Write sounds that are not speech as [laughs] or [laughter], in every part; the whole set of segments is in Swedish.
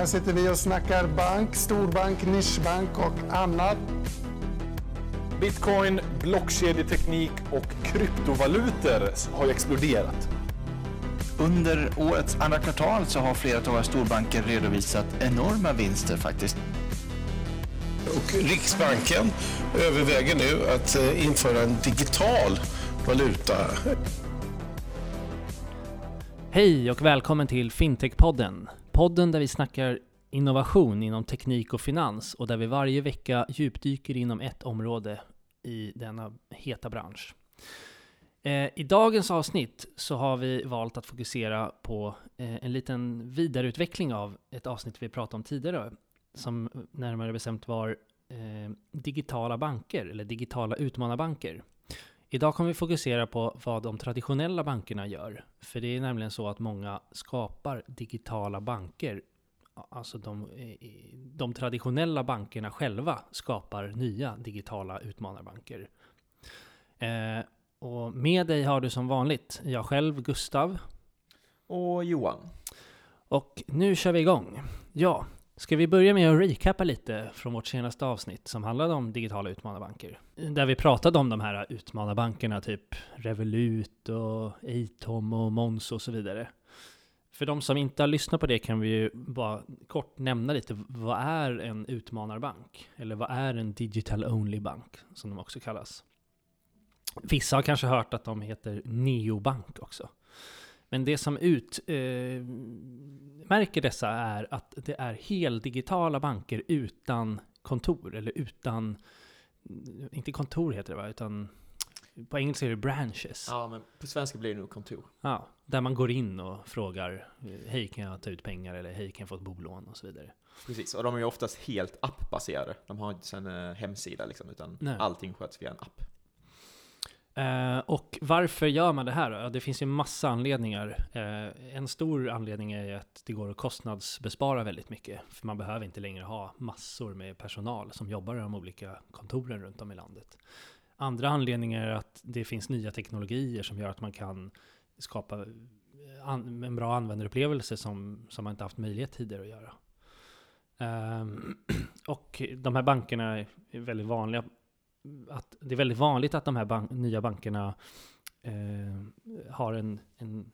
Här sitter vi och snackar bank, storbank, nischbank och annat. Bitcoin, blockkedjeteknik och kryptovalutor har ju exploderat. Under årets andra kvartal så har flera av våra storbanker redovisat enorma vinster faktiskt. Och Riksbanken överväger nu att eh, införa en digital valuta. Hej och välkommen till Fintech-podden. Podden där vi snackar innovation inom teknik och finans och där vi varje vecka djupdyker inom ett område i denna heta bransch. Eh, I dagens avsnitt så har vi valt att fokusera på eh, en liten vidareutveckling av ett avsnitt vi pratade om tidigare, som närmare bestämt var eh, digitala banker, eller digitala utmanarbanker. Idag kommer vi fokusera på vad de traditionella bankerna gör. För det är nämligen så att många skapar digitala banker. Alltså de, de traditionella bankerna själva skapar nya digitala utmanarbanker. Eh, och med dig har du som vanligt jag själv, Gustav. Och Johan. Och nu kör vi igång. Ja, Ska vi börja med att recappa lite från vårt senaste avsnitt som handlade om digitala utmanarbanker? Där vi pratade om de här utmanarbankerna, typ Revolut och Atom och Mons och så vidare. För de som inte har lyssnat på det kan vi ju bara kort nämna lite. Vad är en utmanarbank? Eller vad är en digital only bank, som de också kallas? Vissa har kanske hört att de heter neobank också. Men det som utmärker eh, dessa är att det är heldigitala banker utan kontor, eller utan, inte kontor heter det va, utan på engelska är det branches. Ja, men på svenska blir det nog kontor. Ja, där man går in och frågar hej kan jag ta ut pengar eller hej kan jag få ett bolån och så vidare. Precis, och de är ju oftast helt appbaserade. De har inte en eh, hemsida liksom, utan Nej. allting sköts via en app. Eh, och varför gör man det här? då? det finns ju massa anledningar. Eh, en stor anledning är ju att det går att kostnadsbespara väldigt mycket. För man behöver inte längre ha massor med personal som jobbar i de olika kontoren runt om i landet. Andra anledningar är att det finns nya teknologier som gör att man kan skapa eh, an en bra användarupplevelse som, som man inte haft möjlighet tidigare att göra. Uh, [clears throat] och de här bankerna är väldigt vanliga att det är väldigt vanligt att de här bank nya bankerna eh, har en, en,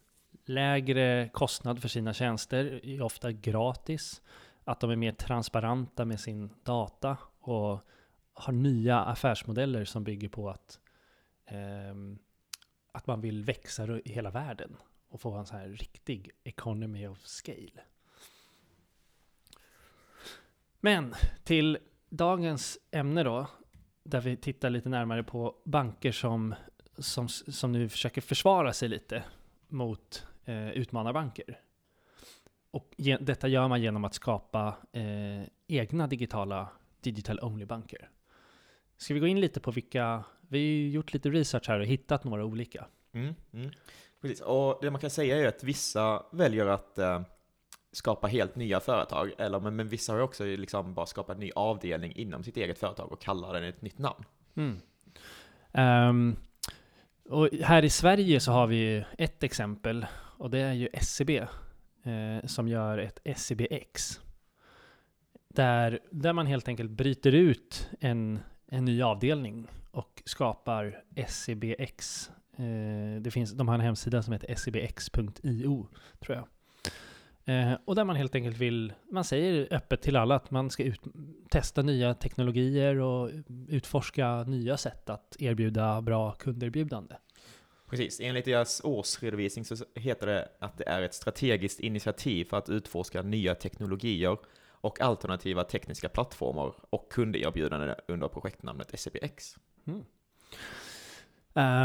lägre kostnad för sina tjänster, är ofta gratis, att de är mer transparenta med sin data och har nya affärsmodeller som bygger på att, eh, att man vill växa i hela världen och få en sån här riktig economy of scale. Men till dagens ämne då, där vi tittar lite närmare på banker som, som, som nu försöker försvara sig lite mot eh, utmanarbanker. Och ge, detta gör man genom att skapa eh, egna digitala digital only-banker. Ska vi gå in lite på vilka, vi har ju gjort lite research här och hittat några olika. Mm, mm. Precis, och det man kan säga är att vissa väljer att eh, skapa helt nya företag, eller, men, men vissa har också liksom bara skapat en ny avdelning inom sitt eget företag och kallar den ett nytt namn. Mm. Um, och här i Sverige så har vi ett exempel, och det är ju SCB, eh, som gör ett SCBX. Där, där man helt enkelt bryter ut en, en ny avdelning och skapar SCBX. Eh, det finns, de har en hemsida som heter scbx.io, tror jag. Eh, och där man helt enkelt vill, man säger öppet till alla att man ska ut, testa nya teknologier och utforska nya sätt att erbjuda bra kunderbjudande. Precis, enligt deras årsredovisning så heter det att det är ett strategiskt initiativ för att utforska nya teknologier och alternativa tekniska plattformar och kunderbjudanden under projektnamnet SCPX. Mm.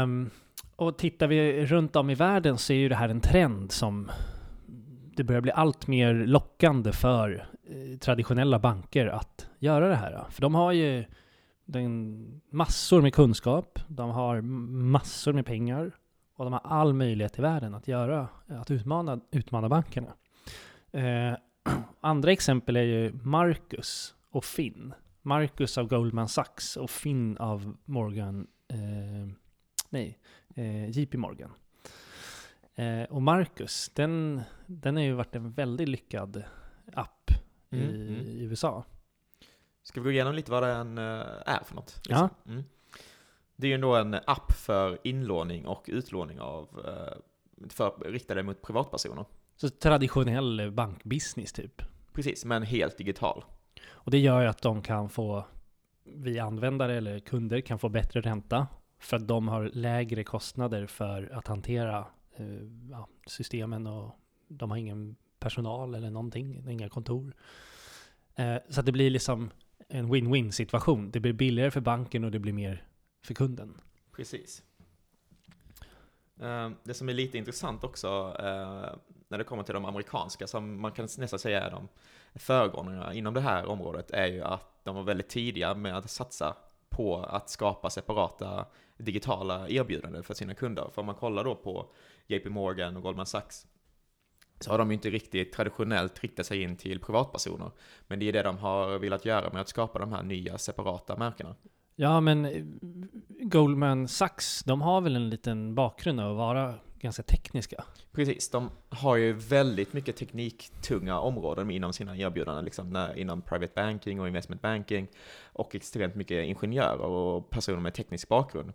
Um, och tittar vi runt om i världen så är ju det här en trend som det börjar bli allt mer lockande för eh, traditionella banker att göra det här. För de har ju den, massor med kunskap, de har massor med pengar och de har all möjlighet i världen att göra, att utmana, utmana bankerna. Eh, [clears throat] andra exempel är ju Marcus och Finn. Marcus av Goldman Sachs och Finn av Morgan, eh, nej, eh, JP Morgan. Eh, och Marcus, den, den har ju varit en väldigt lyckad app Mm, i, mm. i USA. Ska vi gå igenom lite vad den eh, är för något? Ja. Mm. Det är ju ändå en app för inlåning och utlåning av, eh, för, riktade mot privatpersoner. Så traditionell bankbusiness typ. Precis, men helt digital. Och det gör ju att de kan få, vi användare eller kunder kan få bättre ränta för att de har lägre kostnader för att hantera Eh, ja, systemen och de har ingen personal eller någonting, inga kontor. Eh, så att det blir liksom en win-win situation. Det blir billigare för banken och det blir mer för kunden. Precis. Eh, Det som är lite intressant också eh, när det kommer till de amerikanska, som man kan nästan säga är de föregångarna inom det här området, är ju att de var väldigt tidiga med att satsa på att skapa separata digitala erbjudanden för sina kunder. För om man kollar då på JP Morgan och Goldman Sachs så har de ju inte riktigt traditionellt riktat sig in till privatpersoner. Men det är det de har velat göra med att skapa de här nya separata märkena. Ja, men Goldman Sachs, de har väl en liten bakgrund av att vara ganska tekniska. Precis, de har ju väldigt mycket tekniktunga områden inom sina erbjudanden, liksom när, inom private banking och investment banking och extremt mycket ingenjörer och personer med teknisk bakgrund.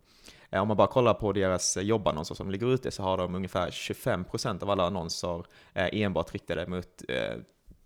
Eh, om man bara kollar på deras jobbannonser som ligger ute så har de ungefär 25% av alla annonser eh, enbart riktade mot eh,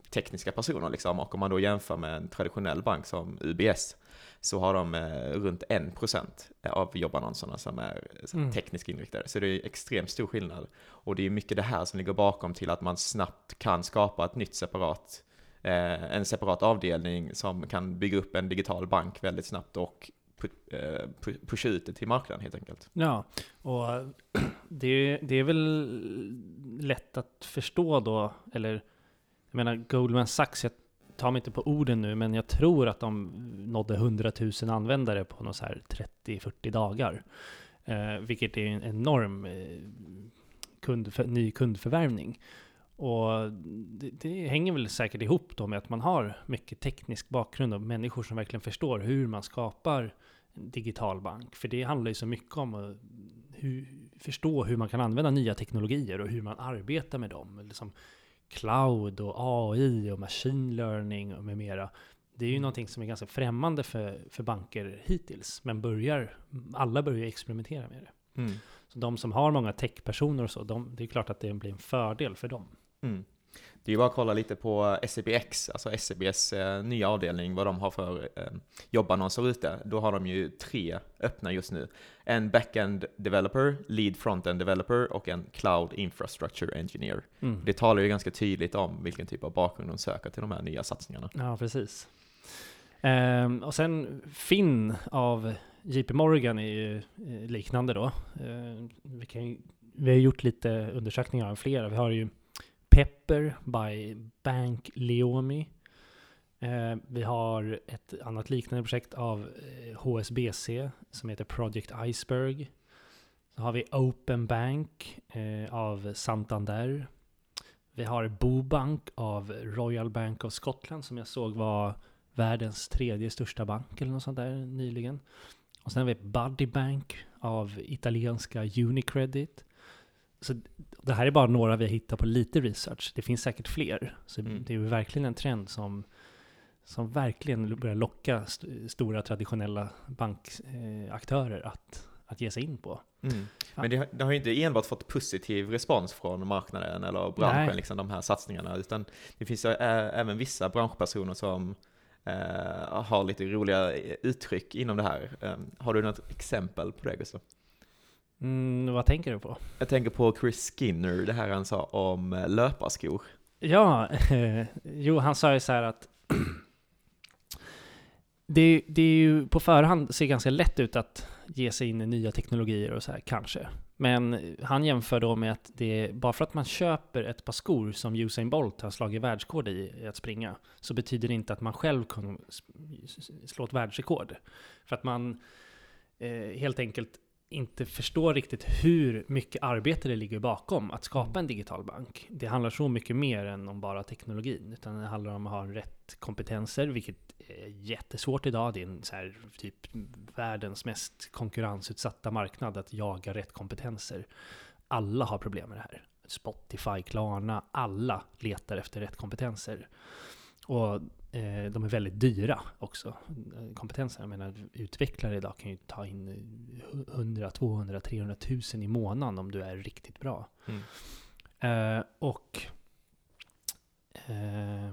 tekniska personer liksom. Och om man då jämför med en traditionell bank som UBS så har de eh, runt 1% av jobbannonserna som är eh, Mm. tekniskt inriktade. Så det är extremt stor skillnad. Och det är mycket det här som ligger bakom till att man snabbt kan skapa ett nytt separat, eh, en separat avdelning som kan bygga upp en digital bank väldigt snabbt och pu- eh, pu- pusha ut det till marknaden helt enkelt. Ja, och [clears throat] det, det är väl lätt att förstå då, eller jag menar Goldman Sachs, jag tar mig inte på orden nu, men jag tror att de nådde 100 000 användare på något så här 30-40 dagar. Eh, vilket är en enorm eh, kundför, ny kundförvärvning. Och det, det hänger väl säkert ihop då med att man har mycket teknisk bakgrund och människor som verkligen förstår hur man skapar en digital bank. För det handlar ju så mycket om att hur, förstå hur man kan använda nya teknologier och hur man arbetar med dem. Liksom cloud och AI och machine learning och med mera. Det är ju någonting som är ganska främmande för, för banker hittills, men börjar, alla börjar experimentera med det. Mm. Så de som har många techpersoner och så, de, det är klart att det blir en fördel för dem. Mm. Det är bara att kolla lite på SEBX, alltså SEBs eh, nya avdelning, vad de har för eh, jobbannonser ute. Då har de ju tre öppna just nu. En backend developer, lead frontend developer och en cloud infrastructure engineer. Mm. Det talar ju ganska tydligt om vilken typ av bakgrund de söker till de här nya satsningarna. Ja, precis. Ehm, och sen Finn av JP Morgan är ju eh, liknande då. Ehm, vi, kan, vi har gjort lite undersökningar av flera. Vi har ju Pepper by Bank Leomi. Eh, vi har ett annat liknande projekt av eh, HSBC som heter Project Iceberg. Så har vi Open Bank eh, av Santander. Vi har Bobank av Royal Bank of Scotland som jag såg var världens tredje största bank eller något sånt där nyligen. Och sen har vi Buddy Bank av italienska Unicredit. Så det här är bara några vi har hittat på lite research. Det finns säkert fler. Så Mm. det är ju verkligen en trend som, som verkligen börjar locka st- stora traditionella bankaktörer att, att ge sig in på. Mm. Men det, har- det har ju inte enbart fått positiv respons från marknaden eller branschen, Nej. liksom de här satsningarna, utan det finns även vissa branschpersoner som eh, har lite roliga uttryck inom det här. Eh, har du något exempel på det Gustav? Mm, vad tänker du på? Jag tänker på Chris Skinner, det här han sa om eh, löparskor. Ja, [laughs] jo, han sa ju så här att [clears throat] det, det är ju på förhand ser ganska lätt ut att ge sig in i nya teknologier och så här, kanske. Men han jämför då med att det, bara för att man köper ett par skor som Usain Bolt har slagit världsrekord i, att springa, så betyder det inte att man själv s- slå ett världsrekord. För att man eh, helt enkelt inte förstår riktigt hur mycket arbete det ligger bakom att skapa en digital bank. Det handlar så mycket mer än om bara teknologin, utan det handlar om att ha rätt kompetenser, vilket är jättesvårt idag. Det är en så här, typ världens mest konkurrensutsatta marknad att jaga rätt kompetenser. Alla har problem med det här. Spotify, Klarna, alla letar efter rätt kompetenser. Och eh, de är väldigt dyra också, kompetensen. Jag menar, utvecklare idag kan ju ta in eh, 100, 200, 300 tusen i månaden om du är riktigt bra. Mm. Eh, och eh,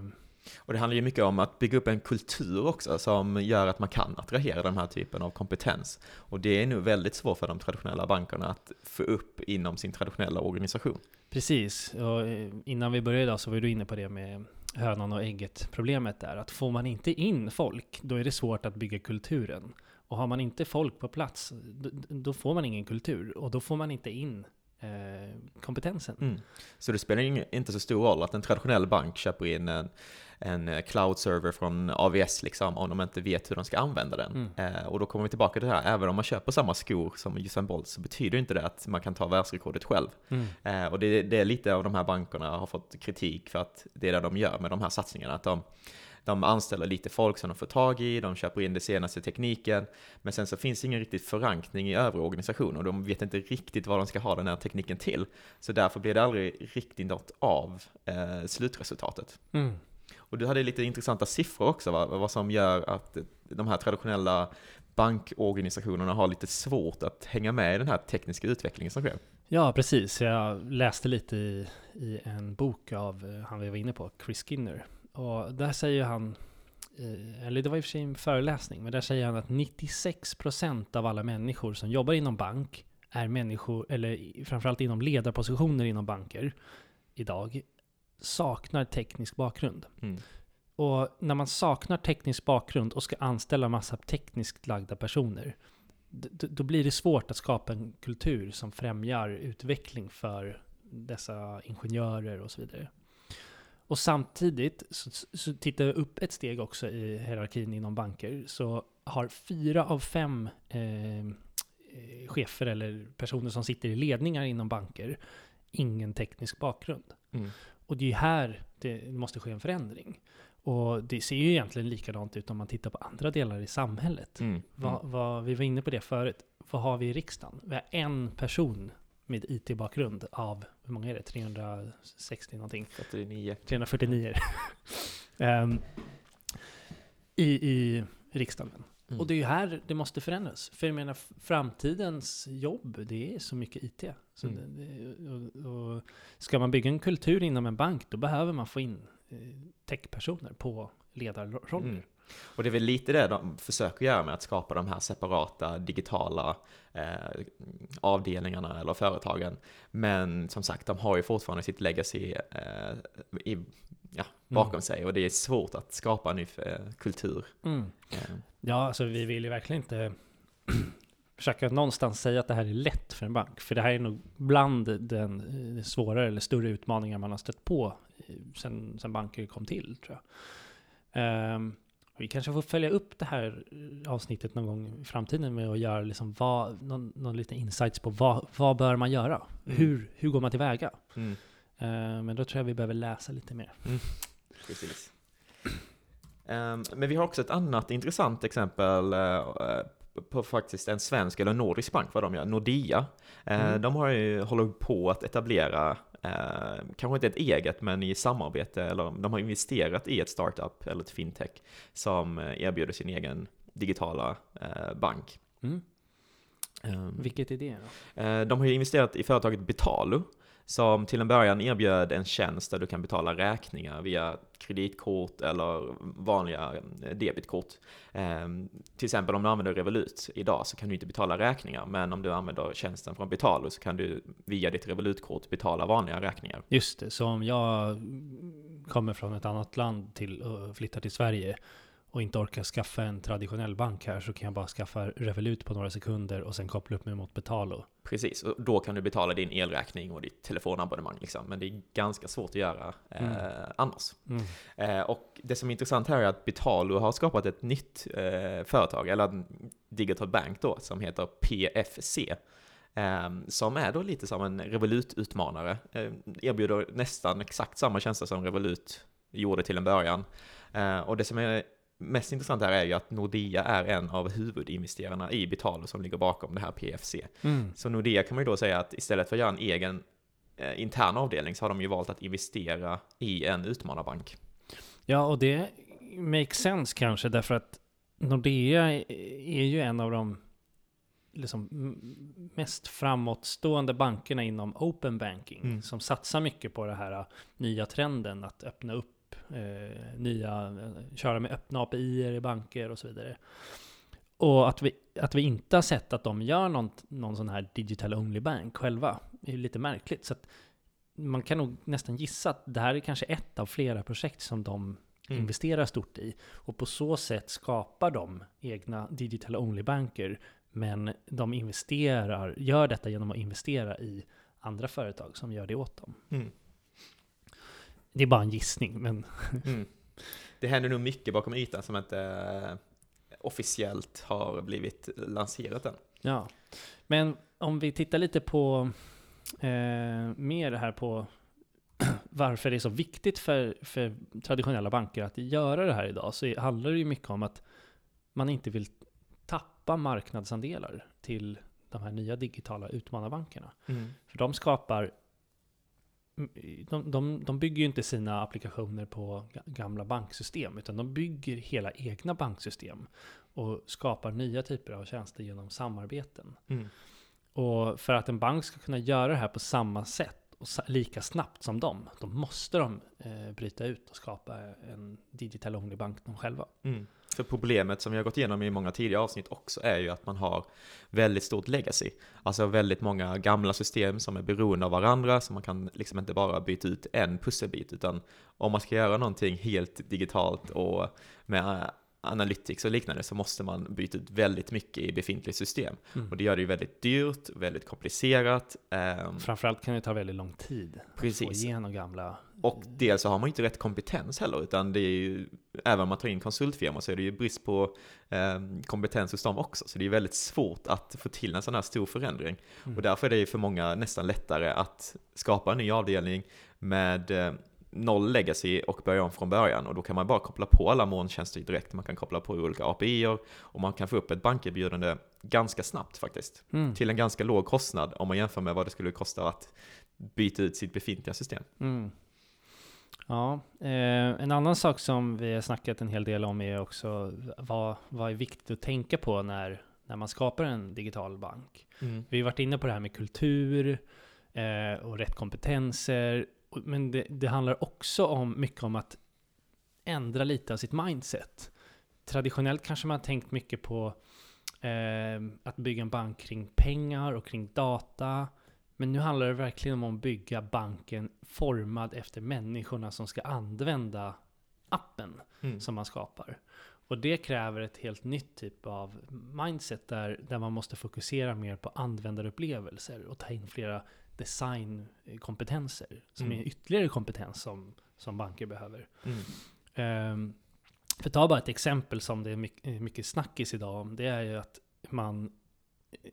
Och det handlar ju mycket om att bygga upp en kultur också som gör att man kan attrahera den här typen av kompetens. Och det är nu väldigt svårt för de traditionella bankerna att få upp inom sin traditionella organisation. Precis, och innan vi började idag så var du inne på det med hönan och ägget problemet är Att får man inte in folk, då är det svårt att bygga kulturen. Och har man inte folk på plats, då, då får man ingen kultur. Och då får man inte in eh, kompetensen. Mm. Så det spelar inte så stor roll att en traditionell bank köper in en, en eh, cloud-server från AVS liksom, om de inte vet hur de ska använda den. Mm. Eh, och då kommer vi tillbaka till det här, även om man köper samma skor som Usain Bolt så betyder inte det att man kan ta världsrekordet själv. Mm. Eh, och det, det är lite av de här bankerna har fått kritik för att det är det de gör med de här satsningarna. Att de, de anställer lite folk som de får tag i, de köper in den senaste tekniken, men sen så finns ingen riktig förankring i övriga organisationer och de vet inte riktigt vad de ska ha den här tekniken till. Så därför blir det aldrig riktigt något av eh, slutresultatet. Mm. Och du hade lite intressanta siffror också, va? vad som gör att de här traditionella bankorganisationerna har lite svårt att hänga med i den här tekniska utvecklingen som sker. Ja, precis. Jag läste lite i, i en bok av eh, han vi var inne på, Chris Skinner. Och där säger han, eh, eller det var i och för sig en föreläsning, men där säger han att 96% av alla människor som jobbar inom bank är människor, eller framförallt inom ledarpositioner inom banker idag, saknar teknisk bakgrund. Mm. Och när man saknar teknisk bakgrund och ska anställa massa tekniskt lagda personer, då blir det svårt att skapa en kultur som främjar utveckling för dessa ingenjörer och så vidare. Och samtidigt, så, så tittar jag upp ett steg också i hierarkin inom banker, så har fyra av fem eh, eh, chefer eller personer som sitter i ledningar inom banker ingen teknisk bakgrund. Mm. Och det är ju här det måste ske en förändring. Och det ser ju egentligen likadant ut om man tittar på andra delar i samhället. Mm. Vad, vad, vi var inne på det förut. Vad har vi i riksdagen? Vi har en person med IT-bakgrund av, hur många är det? 360 någonting? 49. 349. [laughs] Ehm, i, I riksdagen. Mm. Och det är ju här det måste förändras. För jag menar, framtidens jobb, det är så mycket IT. Så Mm. det, det, och, och ska man bygga en kultur inom en bank, då behöver man få in eh, techpersoner på ledarroller. Mm. Och det är väl lite det de försöker göra med att skapa de här separata digitala eh, avdelningarna eller företagen. Men som sagt, de har ju fortfarande sitt legacy eh, i, ja, bakom sig och det är svårt att skapa en ny eh, kultur. Mm. Ja, alltså vi vill ju verkligen inte [clears throat] försöka någonstans säga att det här är lätt för en bank. För det här är nog bland den eh, svårare eller större utmaningar man har stött på eh, sen, sen banker kom till, tror jag. Ehm, vi kanske får följa upp det här eh, avsnittet någon gång i framtiden med att göra liksom vad, någon, någon liten insights på vad, vad bör man göra? Mm. Hur, hur går man tillväga? mm, Ehm, men då tror jag vi behöver läsa lite mer. precis. Ehm, men vi har också ett annat intressant exempel eh, på faktiskt en svensk eller nordisk bank, vad de gör, Nordea. Eh, Mm. De har ju, håller på att etablera, eh, kanske inte ett eget, men i samarbete, eller de har investerat i ett startup eller ett fintech som erbjuder sin egen digitala eh, bank. Mm. Ehm, Vilket är det då? De har ju investerat i företaget Betalo, som till en början erbjöd en tjänst där du kan betala räkningar via kreditkort eller vanliga eh, debitkort. Ehm, till exempel om du använder Revolut idag så kan du inte betala räkningar, men om du använder tjänsten från Betalo så kan du via ditt Revolut-kort betala vanliga räkningar. Just det, så om jag kommer från ett annat land till och flyttar till Sverige och inte orkar skaffa en traditionell bank här så kan jag bara skaffa Revolut på några sekunder och sen koppla upp mig mot Betalo. Precis, och då kan du betala din elräkning och ditt telefonabonnemang liksom. Men det är ganska svårt att göra eh, Mm. annars. Mm. Eh, och det som är intressant här är att Betalo har skapat ett nytt eh, företag, eller digital bank då, som heter PFC. Eh, som är då lite som en Revolut-utmanare. Eh, erbjuder nästan exakt samma tjänster som Revolut gjorde till en början. Eh, och det som är mest intressant här är ju att Nordea är en av huvudinvesterarna i Betalo som ligger bakom det här PFC. Mm. Så Nordea kan man ju då säga att istället för att göra en egen eh, intern avdelning så har de ju valt att investera i en utmanarbank. Ja, och det makes sense kanske därför att Nordea är ju en av de liksom mest framåtstående bankerna inom open banking Mm. som satsar mycket på det här nya trenden att öppna upp eh, nya, köra med öppna API i banker och så vidare. Och att vi, att vi inte har sett att de gör någon, någon sån här digital only bank själva är lite märkligt. Så man kan nog nästan gissa att det här är kanske ett av flera projekt som de Mm. investerar stort i. Och på så sätt skapar de egna digital only banker. Men de investerar, gör detta genom att investera i andra företag som gör det åt dem. Mm. Det är bara en gissning, men [laughs] Mm. Det händer nog mycket bakom ytan som inte eh, officiellt har blivit lanserat än. ja. Men om vi tittar lite på eh, mer här på [clears throat] varför det är så viktigt för, för traditionella banker att göra det här idag, så handlar det ju mycket om att man inte vill tappa marknadsandelar till de här nya digitala utmanarbankerna. För de skapar de, de, de bygger ju inte sina applikationer på ga- gamla banksystem, utan de bygger hela egna banksystem och skapar nya typer av tjänster genom samarbeten. Mm. Och för att en bank ska kunna göra det här på samma sätt och lika snabbt som dem, då måste de eh, bryta ut och skapa en digital only bank de själva. Mm. För problemet som vi har gått igenom i många tidigare avsnitt också är ju att man har väldigt stort legacy. Alltså väldigt många gamla system som är beroende av varandra, så man kan liksom inte bara byta ut en pusselbit, utan om man ska göra någonting helt digitalt och med eh, analytics och liknande så måste man byta ut väldigt mycket i befintligt system. Mm. Och det gör det ju väldigt dyrt, väldigt komplicerat. ehm, Framförallt kan det ta väldigt lång tid att få Precis. igenom gamla... Och dels så har man inte rätt kompetens heller, utan det är ju, även om man tar in konsultfirmor så är det ju brist på eh, kompetens hos dem också. Så det är väldigt svårt att få till en sån här stor förändring. Mm. Och därför är det ju för många nästan lättare att skapa en ny avdelning med eh, noll legacy och börja om från början. Och då kan man bara koppla på alla molntjänster direkt. Man kan koppla på olika API-er och man kan få upp ett bankerbjudande ganska snabbt faktiskt. Mm. Till en ganska låg kostnad om man jämför med vad det skulle kosta att byta ut sitt befintliga system. Mm. Ja, eh, en annan sak som vi har snackat en hel del om är också vad, vad är viktigt att tänka på när, när man skapar en digital bank. Vi har varit inne på det här med kultur eh, och rätt kompetenser. Men det, det handlar också om mycket om att ändra lite av sitt mindset. Traditionellt kanske man har tänkt mycket på eh, att bygga en bank kring pengar och kring data. Men nu handlar det verkligen om att bygga banken formad efter människorna som ska använda appen Mm. som man skapar. Och det kräver ett helt nytt typ av mindset där, där man måste fokusera mer på användarupplevelser och ta in flera designkompetenser som Mm. är ytterligare kompetens som, som banker behöver. Mm. Um, för ta bara ett exempel som det är mycket, mycket snackis idag om, det är ju att man eh,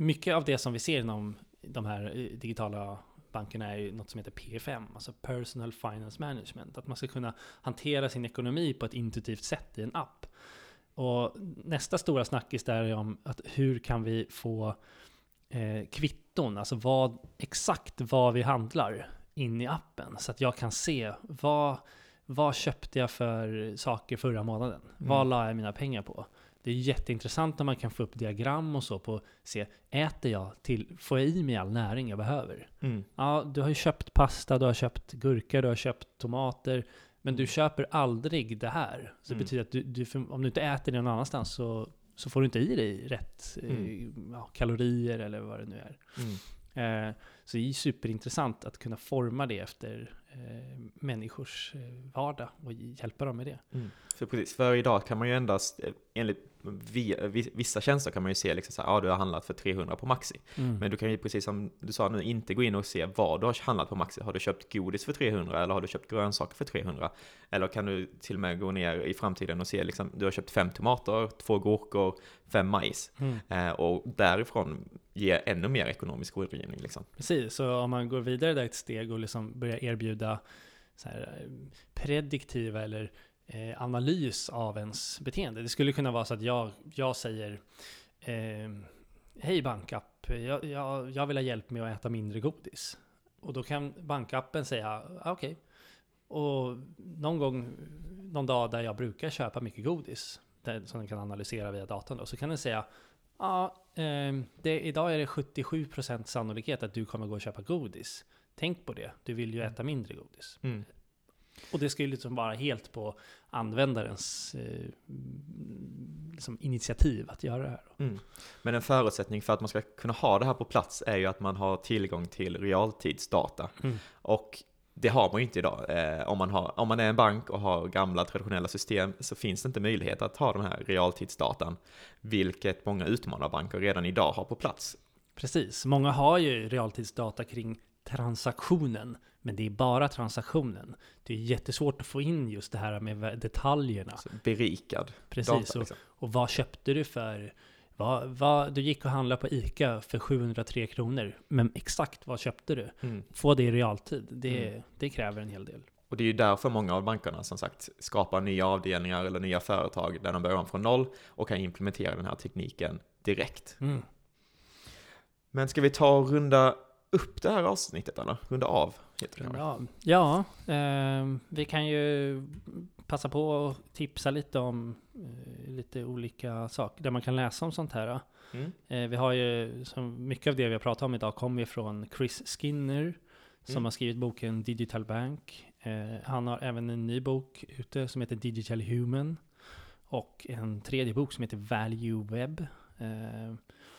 mycket av det som vi ser inom de här eh, digitala bankerna är ju något som heter P5, alltså Personal Finance Management. Att man ska kunna hantera sin ekonomi på ett intuitivt sätt i en app. Och nästa stora snackis där är om att hur kan vi få eh, kvitton, alltså vad, exakt vad vi handlar in i appen. Så att jag kan se vad, vad köpte jag för saker förra månaden? Vad Mm. la jag mina pengar på? Det är jätteintressant när man kan få upp diagram och så på se, äter jag till, får jag i mig all näring jag behöver? Mm. Ja, du har ju köpt pasta, du har köpt gurka, du har köpt tomater, men du köper aldrig det här. Så det Mm. betyder att du, du, om du inte äter det någon annanstans så, så får du inte i dig rätt eh, Mm. ja, kalorier eller vad det nu är. Mm. Eh, så det är superintressant att kunna forma det efter människors eh, vardag och hjälpa dem med det. Mm. För precis, för idag kan man ju endast, eh, enligt vi, vi- vissa tjänster kan man ju se liksom så här, ja du har handlat för 300 på Maxi. Mm. Men du kan ju precis som du sa nu inte gå in och se vad du har handlat på Maxi. Har du köpt godis för 300 eller har du köpt grönsaker för 300? Eller kan du till och med gå ner i framtiden och se liksom, du har köpt fem tomater, två gurkor, fem majs. Mm. Eh, och därifrån ge ännu mer ekonomisk rådgivning liksom. Precis, så om man går vidare där ett steg och liksom börjar erbjuda så här, eh, prediktiva eller eh, analys av ens beteende. Det skulle kunna vara så att jag, jag säger eh, Hej bankapp, jag, jag, jag vill ha hjälp med att äta mindre godis. Och då kan bankappen säga "Ah, okej. och någon gång, någon dag där jag brukar köpa mycket godis, där, som den kan analysera via datorn då, så kan den säga Ja, eh, det, idag är det 77% sannolikhet att du kommer gå och köpa godis. Tänk på det, du vill ju äta mindre godis. Mm. Och det ska ju liksom vara helt på användarens eh, liksom initiativ att göra det här. Mm. Men en förutsättning för att man ska kunna ha det här på plats är ju att man har tillgång till realtidsdata. Mm. Och det har man ju inte idag. Eh, om, man har, om man är en bank och har gamla traditionella system så finns det inte möjlighet att ha den här realtidsdatan, vilket många utmanarbanker redan idag har på plats. Precis, många har ju realtidsdata kring transaktionen, men det är bara transaktionen. Det är jättesvårt att få in just det här med detaljerna. Så berikad Precis, data. och, Liksom. och vad köpte du för? Vad, vad, du gick och handlade på ICA för 703 kronor, men exakt vad köpte du? Mm. Få det i realtid, det, Mm. det kräver en hel del. Och det är ju därför många av bankerna som sagt skapar nya avdelningar eller nya företag där de börjar om från noll och kan implementera den här tekniken direkt. Mm. Men ska vi ta och runda upp det här avsnittet eller? Runda av? Heter det. Ja, ja ehm, vi kan ju passa på att tipsa lite om eh, lite olika saker där man kan läsa om sånt här. Mm. Eh, vi har ju, som mycket av det vi har pratat om idag kommer ju från Chris Skinner som Mm. har skrivit boken Digital Bank. Eh, han har även en ny bok ute som heter Digital Human och en tredje bok som heter Value Web. Eh,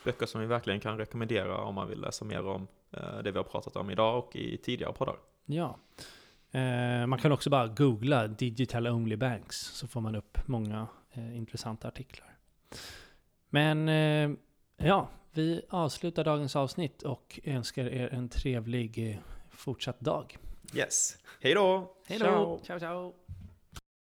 Böcker som vi verkligen kan rekommendera om man vill läsa mer om eh, det vi har pratat om idag och i tidigare poddar. Ja. Eh, man kan också bara googla Digital Only Banks så får man upp många eh, intressanta artiklar. Men eh, ja, vi avslutar dagens avsnitt och önskar er en trevlig eh, fortsatt dag. Yes. Hej då! Hej då! Ciao, ciao!